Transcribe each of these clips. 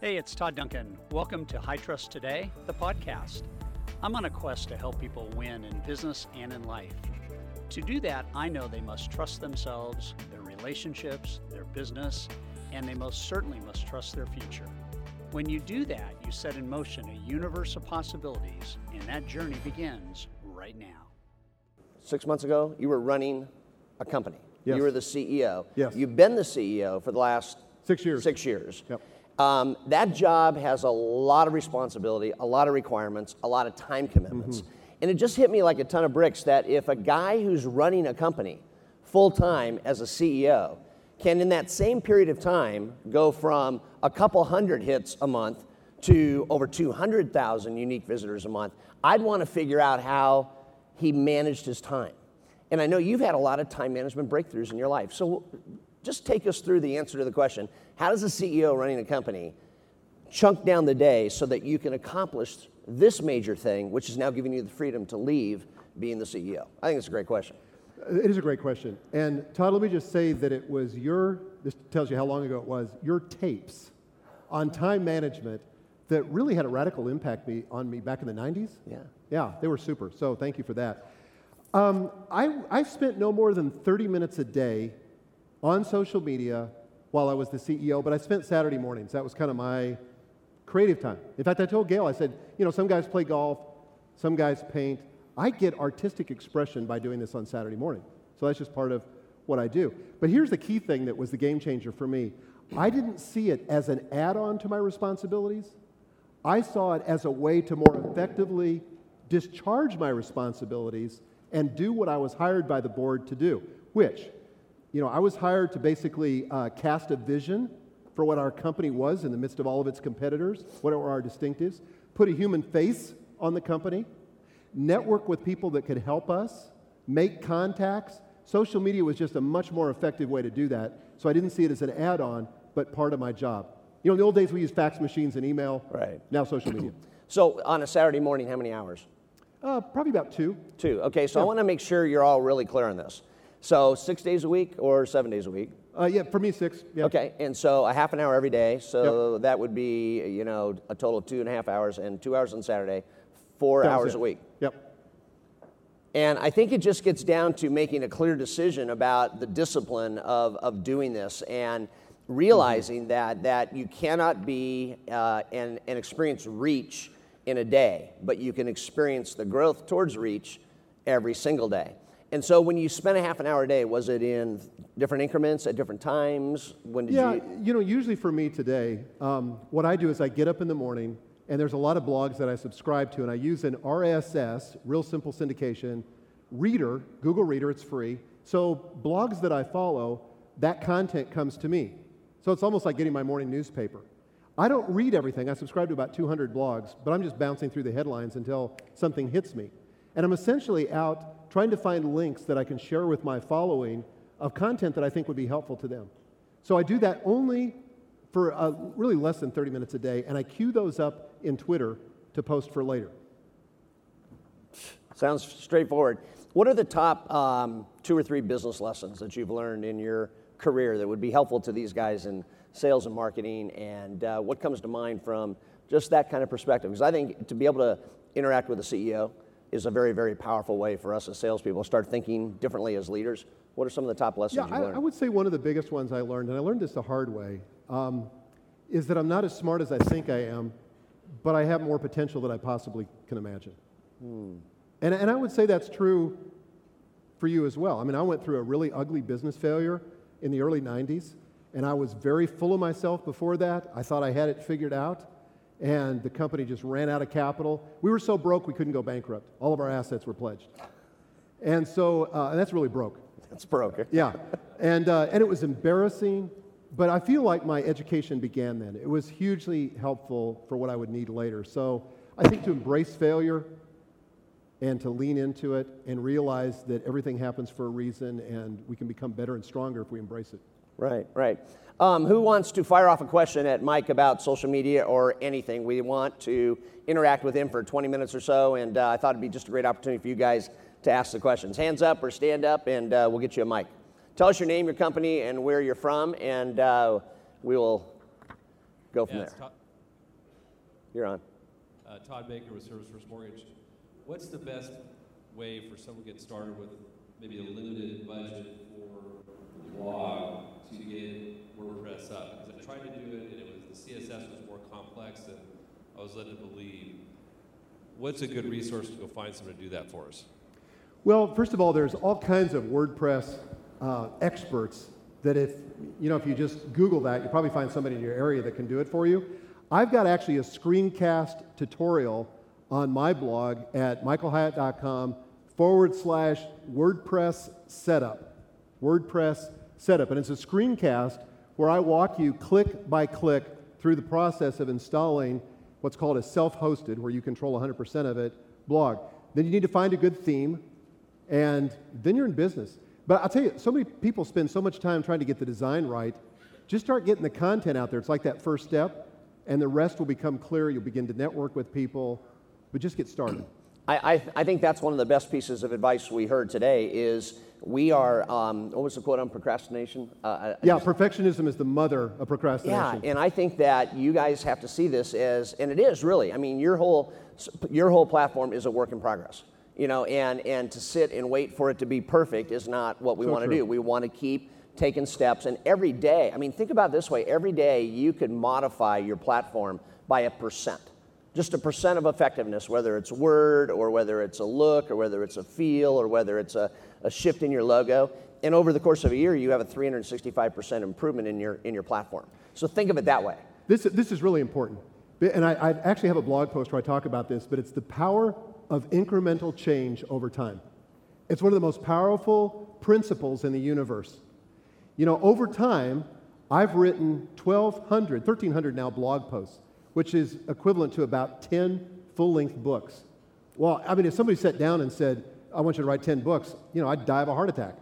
Hey, it's Todd Duncan. Welcome to High Trust Today, the podcast. I'm on a quest to help people win in business and in life. To do that, I know they must trust themselves, their relationships, their business, and they most certainly must trust their future. When you do that, you set in motion a universe of possibilities, and that journey begins right now. Six months ago, you were running a company. Yes. You were the CEO. Yes. You've been the CEO for the last Six years. Six years. Yep. Um, that job has a lot of responsibility, a lot of requirements, a lot of time commitments. Mm-hmm. And it just hit me like a ton of bricks that if a guy who's running a company full time as a CEO can, in that same period of time, go from a couple hundred hits a month to over 200,000 unique visitors a month, I'd want to figure out how he managed his time. And I know you've had a lot of time management breakthroughs in your life. So just take us through the answer to the question How does a CEO running a company chunk down the day so that you can accomplish this major thing, which is now giving you the freedom to leave being the CEO? I think it's a great question. It is a great question. And Todd, let me just say that it was your, this tells you how long ago it was, your tapes on time management that really had a radical impact me, on me back in the 90s. Yeah. Yeah, they were super. So thank you for that. Um, I, I spent no more than 30 minutes a day on social media while I was the CEO, but I spent Saturday mornings. That was kind of my creative time. In fact, I told Gail, I said, you know, some guys play golf, some guys paint. I get artistic expression by doing this on Saturday morning. So that's just part of what I do. But here's the key thing that was the game changer for me I didn't see it as an add on to my responsibilities, I saw it as a way to more effectively discharge my responsibilities and do what I was hired by the board to do, which, you know, I was hired to basically uh, cast a vision for what our company was in the midst of all of its competitors, what were our distinctives, put a human face on the company, network with people that could help us, make contacts. Social media was just a much more effective way to do that. So I didn't see it as an add on, but part of my job. You know, in the old days we used fax machines and email. Right. Now social media. So on a Saturday morning, how many hours? Uh, probably about two. Two. Okay, so I want to make sure you're all really clear on this. So six days a week or seven days a week? Uh, yeah, for me, six. Yeah. Okay, and so a half an hour every day. So that would be, you know, a total of two and a half hours and two hours on Saturday, four hours it. a week. Yep. And I think it just gets down to making a clear decision about the discipline of, of doing this and realizing that, that you cannot be uh, and, and experience reach in a day, but you can experience the growth towards reach every single day. And so when you spent a half an hour a day, was it in different increments at different times? When did Yeah, you? you know, usually for me today, um, what I do is I get up in the morning, and there's a lot of blogs that I subscribe to, and I use an RSS, Real Simple Syndication, reader, Google Reader, it's free. So blogs that I follow, that content comes to me. So it's almost like getting my morning newspaper. I don't read everything. I subscribe to about 200 blogs, but I'm just bouncing through the headlines until something hits me. And I'm essentially out trying to find links that I can share with my following of content that I think would be helpful to them. So I do that only for uh, really less than 30 minutes a day, and I queue those up in Twitter to post for later. Sounds straightforward. What are the top um, two or three business lessons that you've learned in your career that would be helpful to these guys in sales and marketing? And uh, what comes to mind from just that kind of perspective? Because I think to be able to interact with a CEO is a very, very powerful way for us as salespeople to start thinking differently as leaders. What are some of the top lessons Yeah, you've I. I would say one of the biggest ones I learned, and I learned this the hard way, um, is that I'm not as smart as I think I am, but I have more potential than I possibly can imagine. And, and I would say that's true for you as well. I mean, I went through a really ugly business failure in the early 90s, and I was very full of myself before that. I thought I had it figured out, and the company just ran out of capital. We were so broke we couldn't go bankrupt. All of our assets were pledged. And so, uh, and that's really broke. That's broken. Yeah, and, uh, and it was embarrassing, but I feel like my education began then. It was hugely helpful for what I would need later. So I think to embrace failure and to lean into it and realize that everything happens for a reason and we can become better and stronger if we embrace it. Right, right. Um, who wants to fire off a question at Mike about social media or anything? We want to interact with him for 20 minutes or so, and uh, I thought it'd be just a great opportunity for you guys to ask the questions. Hands up or stand up, and uh, we'll get you a mic. Tell us your name, your company, and where you're from, and uh, we will go from Yeah, there. Todd, You're on. Uh, Todd Baker with Service First Mortgage. What's the best way for someone to get started with maybe a limited budget for blog to get WordPress up? Because I tried to do it and it was the CSS was more complex than I was led to believe. What's a good resource to go find someone to do that for us? Well, first of all, there's all kinds of WordPress uh, experts that if you know if you just Google that, you'll probably find somebody in your area that can do it for you. I've got actually a screencast tutorial on my blog at michaelhyatt.com forward slash WordPress setup. WordPress setup. And it's a screencast where I walk you click by click through the process of installing what's called a self hosted, where you control 100% of it, blog. Then you need to find a good theme, and then you're in business. But I'll tell you, so many people spend so much time trying to get the design right. Just start getting the content out there. It's like that first step, and the rest will become clear. You'll begin to network with people, but just get started. I, I, I think that's one of the best pieces of advice we heard today is we are, um, what was the quote on procrastination? Uh, yeah, perfectionism is the mother of procrastination. Yeah, and I think that you guys have to see this as, and it is really, I mean, your whole, your whole platform is a work in progress you know, and, and to sit and wait for it to be perfect is not what we so want to do. We want to keep taking steps, and every day, I mean, think about this way every day you could modify your platform by a percent. Just a percent of effectiveness, whether it's word or whether it's a look or whether it's a feel or whether it's a, a shift in your logo. And over the course of a year, you have a 365% improvement in your, in your platform. So think of it that way. This, this is really important. And I, I actually have a blog post where I talk about this, but it's the power of incremental change over time. It's one of the most powerful principles in the universe. You know, over time, I've written 1,200, 1,300 now blog posts, which is equivalent to about 10 full length books. Well, I mean, if somebody sat down and said, I want you to write 10 books, you know, I'd die of a heart attack.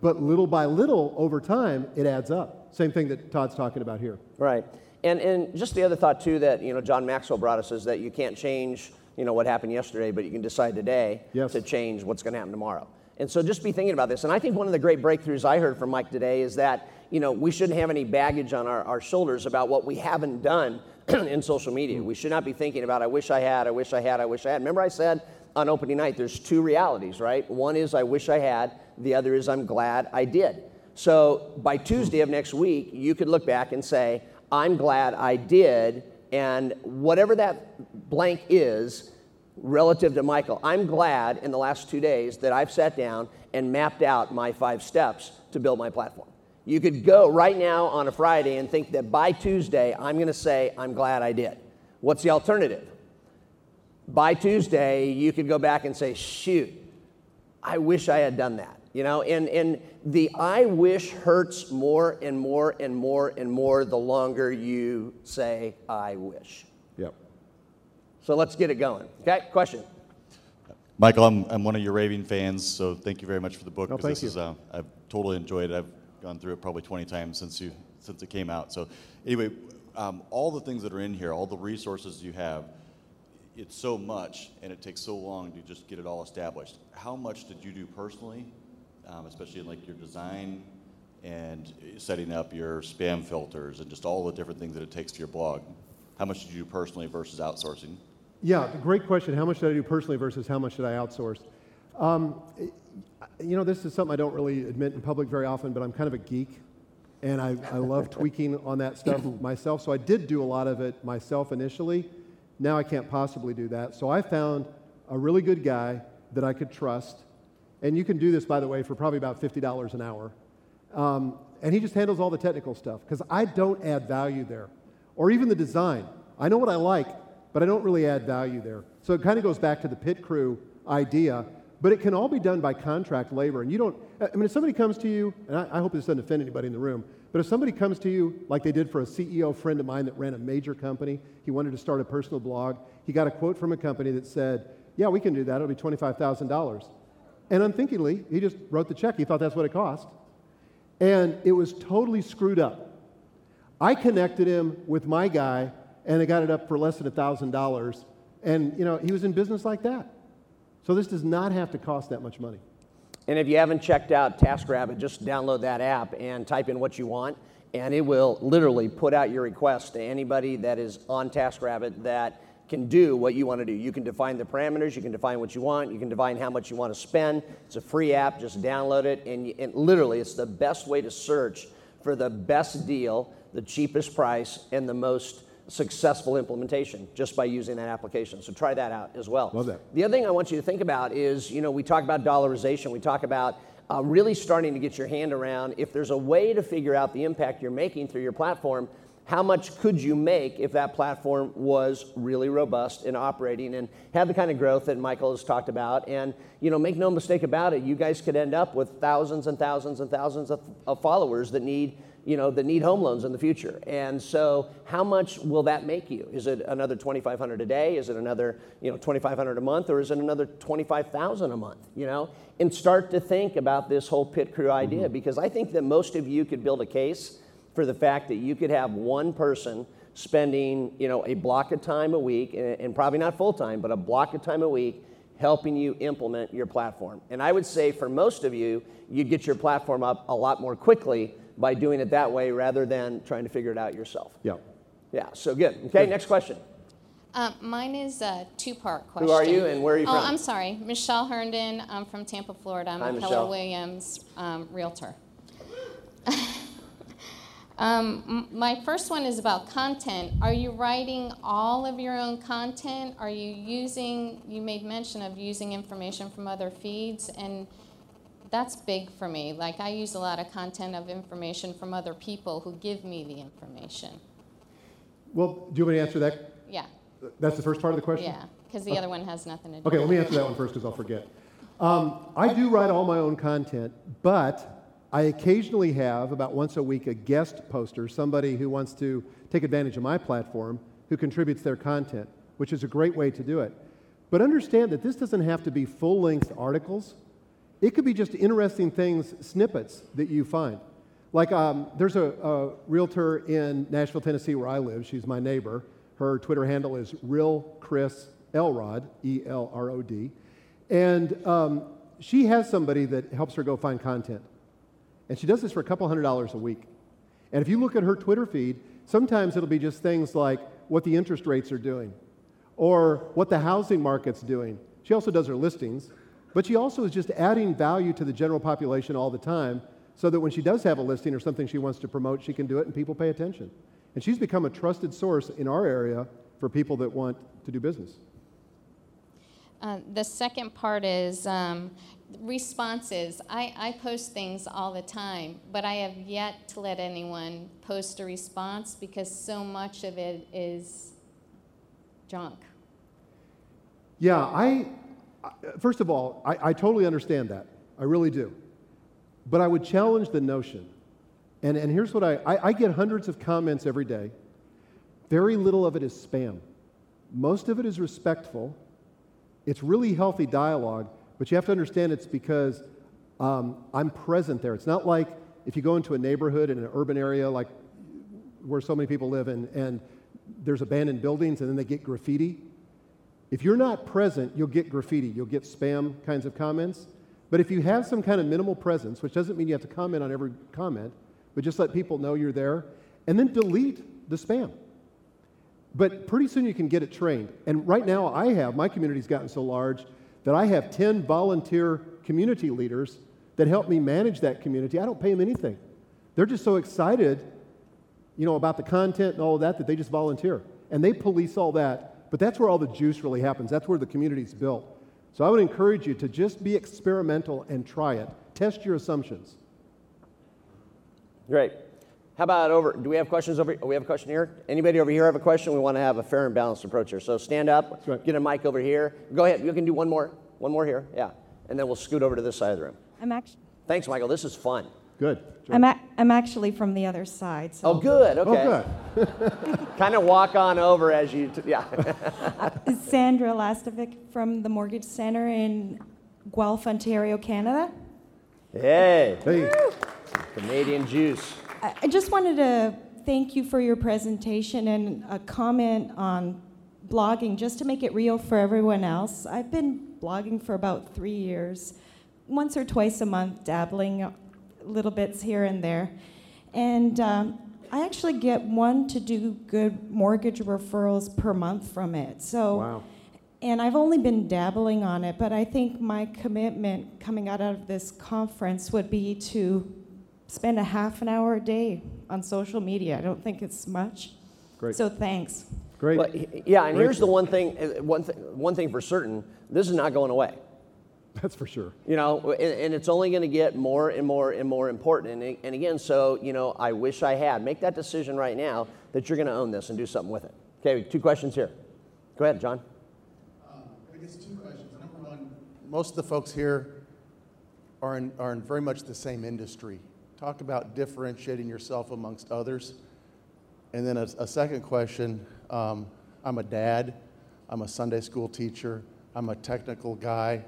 But little by little, over time, it adds up. Same thing that Todd's talking about here. Right. And, and just the other thought, too, that, you know, John Maxwell brought us is that you can't change you know, what happened yesterday, but you can decide today yes. to change what's going to happen tomorrow. And so just be thinking about this. And I think one of the great breakthroughs I heard from Mike today is that, you know, we shouldn't have any baggage on our, our shoulders about what we haven't done in social media. We should not be thinking about, I wish I had, I wish I had, I wish I had. Remember I said on opening night, there's two realities, right? One is I wish I had, the other is I'm glad I did. So by Tuesday of next week, you could look back and say, I'm glad I did, and whatever that blank is, relative to Michael, I'm glad in the last two days that I've sat down and mapped out my five steps to build my platform. You could go right now on a Friday and think that by Tuesday, I'm going to say, I'm glad I did. What's the alternative? By Tuesday, you could go back and say, shoot, I wish I had done that. You know, and, and the I wish hurts more and more and more and more the longer you say, I wish. Yep. So let's get it going. Okay, question. Michael, I'm, I'm one of your raving fans, so thank you very much for the book. Oh, thank this you. Is, uh, I've totally enjoyed it. I've gone through it probably 20 times since you since it came out. So anyway, um, all the things that are in here, all the resources you have, it's so much, and it takes so long to just get it all established. How much did you do personally, um, especially in like your design and setting up your spam filters and just all the different things that it takes to your blog? How much did you do personally versus outsourcing? Yeah, great question. How much did I do personally versus how much did I outsource? Um, you know, this is something I don't really admit in public very often, but I'm kind of a geek, and I, I love tweaking on that stuff myself. So I did do a lot of it myself initially. Now I can't possibly do that. So I found a really good guy that I could trust, and you can do this, by the way, for probably about $50 an hour. Um, and he just handles all the technical stuff because I don't add value there, or even the design. I know what I like, but I don't really add value there. So it kind of goes back to the pit crew idea, but it can all be done by contract labor. And you don't, I mean, if somebody comes to you, and I, I hope this doesn't offend anybody in the room, but if somebody comes to you, like they did for a CEO friend of mine that ran a major company, he wanted to start a personal blog, he got a quote from a company that said, Yeah, we can do that, it'll be $25,000. And unthinkingly, he just wrote the check. He thought that's what it cost. And it was totally screwed up. I connected him with my guy and they got it up for less than $1,000. And, you know, he was in business like that. So this does not have to cost that much money. And if you haven't checked out TaskRabbit, just download that app and type in what you want. and it will literally put out your request to anybody that is on TaskRabbit that can do what you want to do. You can define the parameters, you can define what you want, you can define how much you want to spend. It's a free app, just download it, and, you, and literally, it's the best way to search for the best deal, the cheapest price, and the most successful implementation just by using that application. So try that out as well. Love that. The other thing I want you to think about is, you know, we talk about dollarization, we talk about uh, really starting to get your hand around if there's a way to figure out the impact you're making through your platform how much could you make if that platform was really robust and operating and had the kind of growth that Michael has talked about? And you know, make no mistake about it, you guys could end up with thousands and thousands and thousands of, of followers that need you know that need home loans in the future. And so, how much will that make you? Is it another 2,500 a day? Is it another you know 2,500 a month, or is it another 25,000 a month? You know, and start to think about this whole pit crew idea mm-hmm. because I think that most of you could build a case for the fact that you could have one person spending you know a block of time a week and, and probably not full time but a block of time a week helping you implement your platform and i would say for most of you you'd get your platform up a lot more quickly by doing it that way rather than trying to figure it out yourself yeah yeah so good okay good. next question um, mine is a two-part question. Who are you and where are you oh, from? Oh, I'm sorry. Michelle Herndon. I'm from Tampa, Florida. I'm Hi, a Michelle. Keller Williams um, realtor. Um, my first one is about content. Are you writing all of your own content? Are you using, you made mention of using information from other feeds, and that's big for me. Like, I use a lot of content of information from other people who give me the information. Well, do you want me to answer that? Yeah. That's the first part of the question? Yeah, because the okay. other one has nothing to do Okay, let me answer that one first because I'll forget. Um, I do write all my own content, but I occasionally have, about once a week, a guest poster, somebody who wants to take advantage of my platform, who contributes their content, which is a great way to do it. But understand that this doesn't have to be full length articles. It could be just interesting things, snippets that you find. Like um, there's a, a, realtor in Nashville, Tennessee, where I live. She's my neighbor. Her Twitter handle is Real Chris Elrod, E L R O D. And um, she has somebody that helps her go find content. And she does this for a couple hundred dollars a week. And if you look at her Twitter feed, sometimes it'll be just things like what the interest rates are doing or what the housing market's doing. She also does her listings, but she also is just adding value to the general population all the time so that when she does have a listing or something she wants to promote, she can do it and people pay attention. And she's become a trusted source in our area for people that want to do business. Uh, the second part is um, responses. I, I post things all the time, but I have yet to let anyone post a response because so much of it is junk. Yeah, I, first of all, I, I totally understand that. I really do. But I would challenge the notion. And, and here's what I, I, I get hundreds of comments every day. Very little of it is spam. Most of it is respectful. It's really healthy dialogue but you have to understand it's because um, I'm present there. It's not like if you go into a neighborhood in an urban area like where so many people live and, and there's abandoned buildings and then they get graffiti. If you're not present, you'll get graffiti, you'll get spam kinds of comments. But if you have some kind of minimal presence, which doesn't mean you have to comment on every comment, but just let people know you're there, and then delete the spam. But pretty soon you can get it trained. And right now I have, my community's gotten so large that I have 10 volunteer community leaders that help me manage that community. I don't pay them anything. They're just so excited, you know, about the content and all of that that they just volunteer. And they police all that. But that's where all the juice really happens. That's where the community's built. So I would encourage you to just be experimental and try it. Test your assumptions. Great. How about over? Do we have questions over? We have a question here. Anybody over here have a question? We want to have a fair and balanced approach here. So stand up. Right. Get a mic over here. Go ahead. You can do one more. One more here. Yeah, and then we'll scoot over to this side of the room. I'm actually. Thanks, Michael. This is fun. Good. Sure. I'm, a- I'm actually from the other side. So. Oh, good. Okay. Oh, good. kind of walk on over as you. T- yeah. Uh, Sandra Lastovic from the Mortgage Center in Guelph, Ontario, Canada. Hey. Hey. Canadian juice. I just wanted to thank you for your presentation and a comment on blogging, just to make it real for everyone else. I've been blogging for about three years, once or twice a month, dabbling little bits here and there. And um, I actually get one to do good mortgage referrals per month from it. So, Wow. and I've only been dabbling on it, but I think my commitment coming out of this conference would be to spend a half an hour a day on social media. I don't think it's much. Great. So thanks. Great. Well, yeah, and Great. here's the one thing, uh, one, th- one thing for certain this is not going away. That's for sure. You know, and, and it's only going to get more and more and more important. And, and again, so, you know, I wish I had. Make that decision right now that you're going to own this and do something with it. Okay, two questions here. Go ahead, John. I guess two questions. Number one, most of the folks here are in, are in very much the same industry. Talk about differentiating yourself amongst others. And then a, a second question um, I'm a dad, I'm a Sunday school teacher, I'm a technical guy.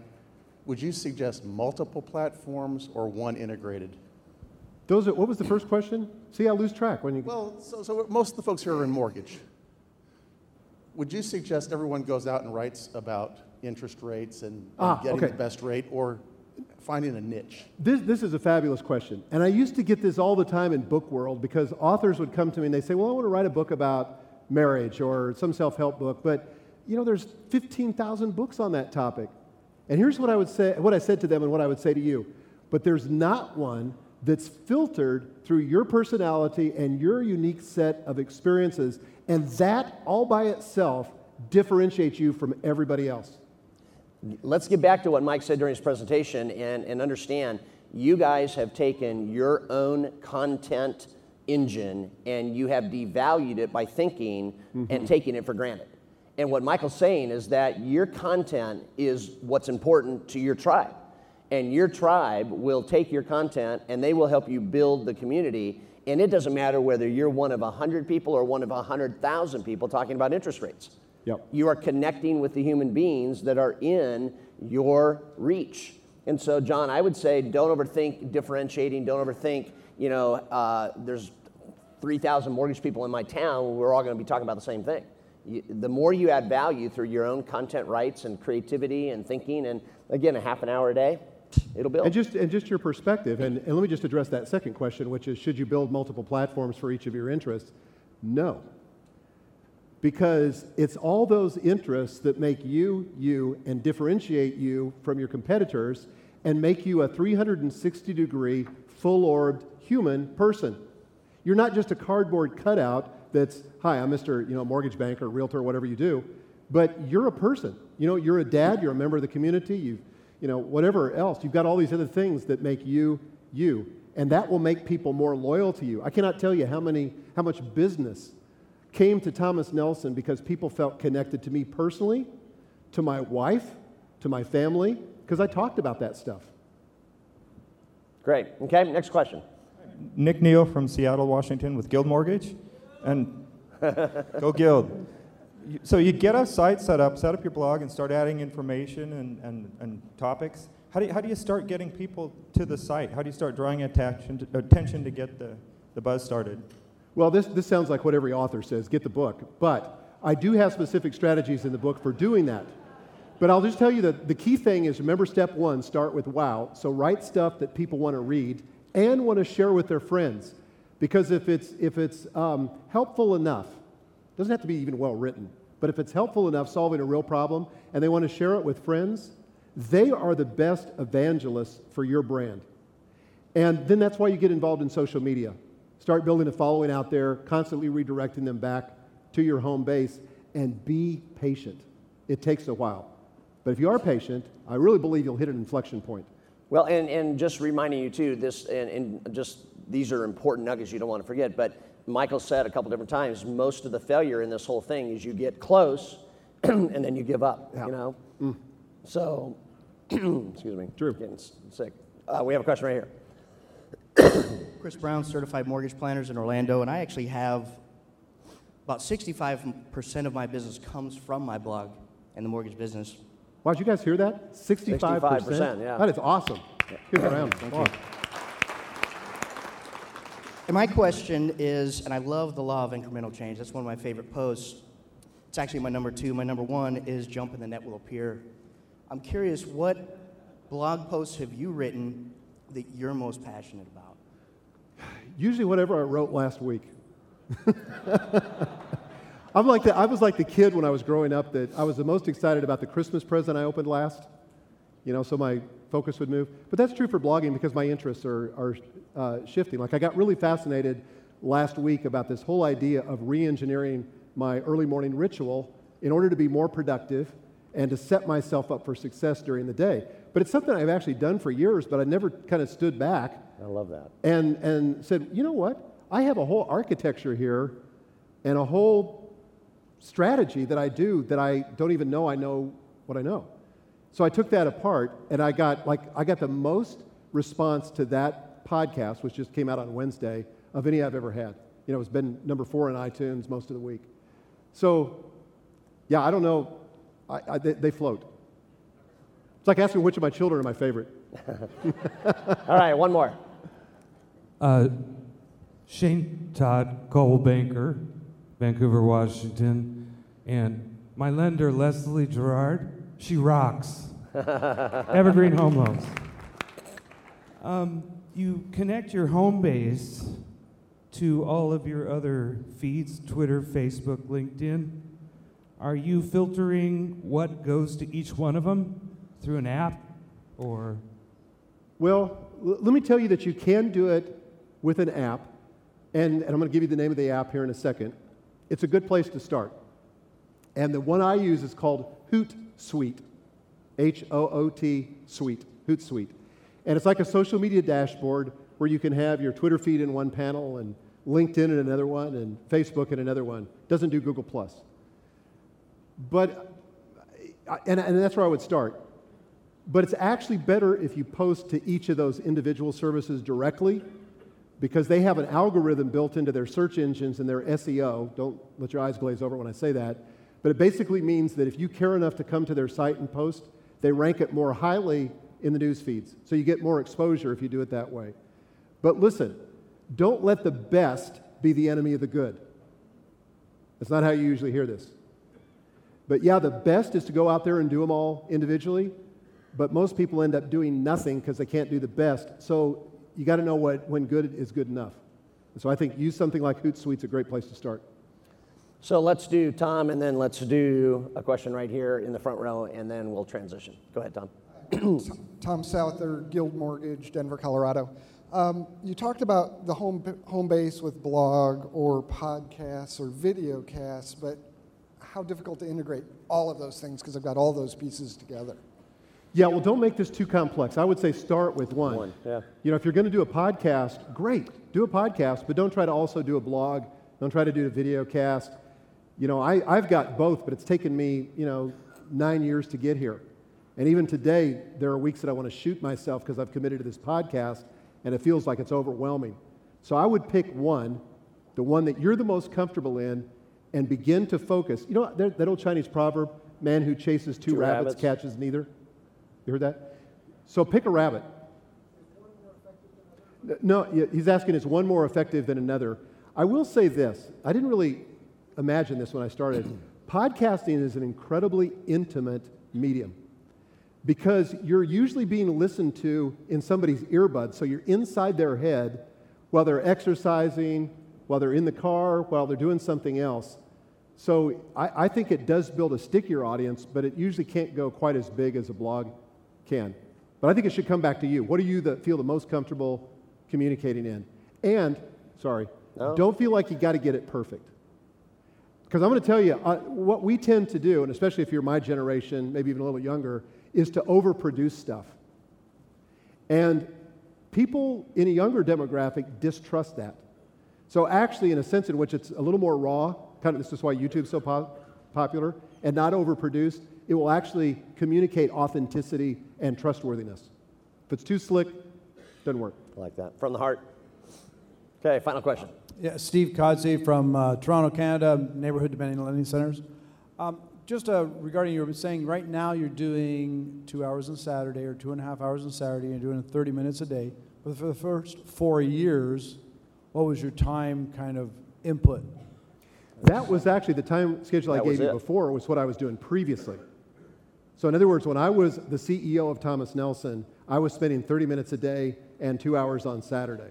Would you suggest multiple platforms or one integrated? Those are, what was the first question? See, I lose track when you. Well, so, so most of the folks here are in mortgage. Would you suggest everyone goes out and writes about interest rates and, and Ah, getting okay. the best rate or finding a niche? This, this is a fabulous question. And I used to get this all the time in book world because authors would come to me and they say, Well, I want to write a book about marriage or some self help book, but you know, there's 15,000 books on that topic. And here's what I would say, what I said to them and what I would say to you. But there's not one that's filtered through your personality and your unique set of experiences. And that all by itself differentiates you from everybody else. Let's get back to what Mike said during his presentation and, and understand you guys have taken your own content engine and you have devalued it by thinking and mm-hmm. taking it for granted. And what Michael's saying is that your content is what's important to your tribe. And your tribe will take your content and they will help you build the community. And it doesn't matter whether you're one of 100 people or one of 100,000 people talking about interest rates. Yep. You are connecting with the human beings that are in your reach. And so, John, I would say don't overthink differentiating. Don't overthink, you know, uh, there's 3,000 mortgage people in my town. We're all going to be talking about the same thing. You, the more you add value through your own content rights and creativity and thinking, and again, a half an hour a day, it'll build. And just, and just your perspective, and, and let me just address that second question, which is should you build multiple platforms for each of your interests? No. Because it's all those interests that make you you and differentiate you from your competitors and make you a 360 degree, full orbed human person. You're not just a cardboard cutout that's, hi, I'm Mr. You know, mortgage banker, realtor, whatever you do, but you're a person. You know, you're a dad, you're a member of the community, you've, you know, whatever else. You've got all these other things that make you you. And that will make people more loyal to you. I cannot tell you how many, how much business came to Thomas Nelson because people felt connected to me personally, to my wife, to my family, because I talked about that stuff. Great. Okay, next question. Nick Neal from Seattle, Washington, with Guild Mortgage, and go Guild. So you get a site set up, set up your blog, and start adding information and, and, and topics. How do, you, how do you start getting people to the site? How do you start drawing attention to, attention to get the, the buzz started? Well, this, this sounds like what every author says get the book. But I do have specific strategies in the book for doing that. But I'll just tell you that the key thing is remember step one start with wow. So write stuff that people want to read and want to share with their friends. Because if it's, if it's um, helpful enough, doesn't have to be even well written, but if it's helpful enough solving a real problem and they want to share it with friends, they are the best evangelists for your brand. And then that's why you get involved in social media. Start building a following out there, constantly redirecting them back to your home base, and be patient. It takes a while. But if you are patient, I really believe you'll hit an inflection point. Well, and, and just reminding you too, this and, and just these are important nuggets you don't want to forget. But Michael said a couple different times, most of the failure in this whole thing is you get close and then you give up. Yeah. You know, so excuse me, True. getting sick. Uh, we have a question right here. Chris Brown, certified mortgage planners in Orlando, and I actually have about 65% of my business comes from my blog and the mortgage business. Wow, did you guys hear that? 65%? 65%, yeah. That is awesome. Give it a round. Wow. And my question is, and I love the law of incremental change. That's one of my favorite posts. It's actually my number two. My number one is jump and the net will appear. I'm curious, what blog posts have you written that you're most passionate about? Usually, whatever I wrote last week. I'm like the, I was like the kid when I was growing up that I was the most excited about the Christmas present I opened last. You know, so my focus would move. But that's true for blogging because my interests are, are uh, shifting. Like I got really fascinated last week about this whole idea of re-engineering my early morning ritual in order to be more productive and to set myself up for success during the day. But it's something I've actually done for years, but I never kind of stood back I love that. and, and said, you know what? I have a whole architecture here and a whole strategy that I do that I don't even know I know what I know. So I took that apart and I got like I got the most response to that podcast, which just came out on Wednesday, of any I've ever had. You know, it's been number four in iTunes most of the week. So, yeah, I don't know. I, I, they, they float. It's like asking which of my children are my favorite. All right, one more. Uh, Shane Todd, Coldwell Banker, Vancouver, Washington, and my lender, Leslie Gerard, she rocks. Evergreen Home Loans. Um, you connect your home base to all of your other feeds Twitter, Facebook, LinkedIn. Are you filtering what goes to each one of them through an app or? Well, l- let me tell you that you can do it with an app, and, and I'm going to give you the name of the app here in a second. It's a good place to start. And the one I use is called Hootsuite, H O O T Suite, Hootsuite. And it's like a social media dashboard where you can have your Twitter feed in one panel and LinkedIn in another one and Facebook in another one. Doesn't do Google Plus. But, and, and that's where I would start. But it's actually better if you post to each of those individual services directly because they have an algorithm built into their search engines and their SEO. Don't let your eyes glaze over when I say that. But it basically means that if you care enough to come to their site and post, they rank it more highly in the news feeds. So you get more exposure if you do it that way. But listen, don't let the best be the enemy of the good. That's not how you usually hear this. But yeah, the best is to go out there and do them all individually. But most people end up doing nothing because they can't do the best. So you got to know what, when good is good enough. And so I think use something like Hootsuite's a great place to start. So let's do Tom, and then let's do a question right here in the front row, and then we'll transition. Go ahead, Tom. Tom Souther, Guild Mortgage, Denver, Colorado. Um, you talked about the home, home base with blog or podcasts or video casts, but how difficult to integrate all of those things because I've got all those pieces together. Yeah, well, don't make this too complex. I would say start with one. One, yeah. You know, if you're going to do a podcast, great, do a podcast, but don't try to also do a blog. Don't try to do a video cast. You know, I, I've got both, but it's taken me, you know, nine years to get here. And even today, there are weeks that I want to shoot myself because I've committed to this podcast, and it feels like it's overwhelming. So I would pick one, the one that you're the most comfortable in, and begin to focus. You know that, that old Chinese proverb, man who chases two, Two rabbits, rabbits. catches neither? You heard that? So pick a rabbit. No, he's asking, is one more effective than another? I will say this I didn't really imagine this when I started. Podcasting is an incredibly intimate medium because you're usually being listened to in somebody's earbuds. So you're inside their head while they're exercising, while they're in the car, while they're doing something else. So I, I think it does build a stickier audience, but it usually can't go quite as big as a blog can. But I think it should come back to you. What do you that feel the most comfortable communicating in? And, sorry, No. don't feel like you got to get it perfect. Because I'm going to tell you, uh, what we tend to do, and especially if you're my generation, maybe even a little younger, is to overproduce stuff. And people in a younger demographic distrust that. So, actually, in a sense in which it's a little more raw, kind of this is why YouTube's so po- popular, and not overproduced, it will actually communicate authenticity and trustworthiness. If it's too slick, doesn't work. I like that. From the heart. Okay, final question. Yeah, Steve Codsey from uh, Toronto, Canada, Neighborhood Dominion Lending Centers. Um, just uh, regarding you were saying right now you're doing two hours on Saturday or two and a half hours on Saturday, you're doing 30 minutes a day. But for the first four years, what was your time kind of input? That was actually the time schedule I gave you it. before, was what I was doing previously. So, in other words, when I was the CEO of Thomas Nelson, I was spending 30 minutes a day and two hours on Saturday.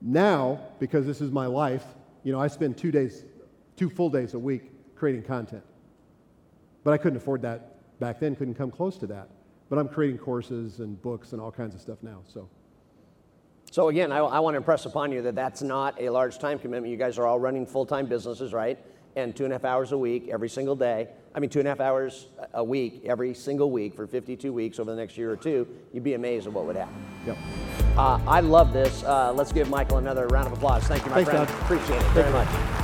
Now, because this is my life, you know, I spend two days, two full days a week creating content. But I couldn't afford that back then, couldn't come close to that. But I'm creating courses and books and all kinds of stuff now. So, So again, I, I want to impress upon you that that's not a large time commitment. You guys are all running full-time businesses, right? And two and a half hours a week every single day. I mean, two and a half hours a week every single week for 52 weeks over the next year or two. You'd be amazed at what would happen. yep. Uh, I love this. Uh, let's give Michael another round of applause. Thank you, my Thanks, friend. Todd. Appreciate it very much.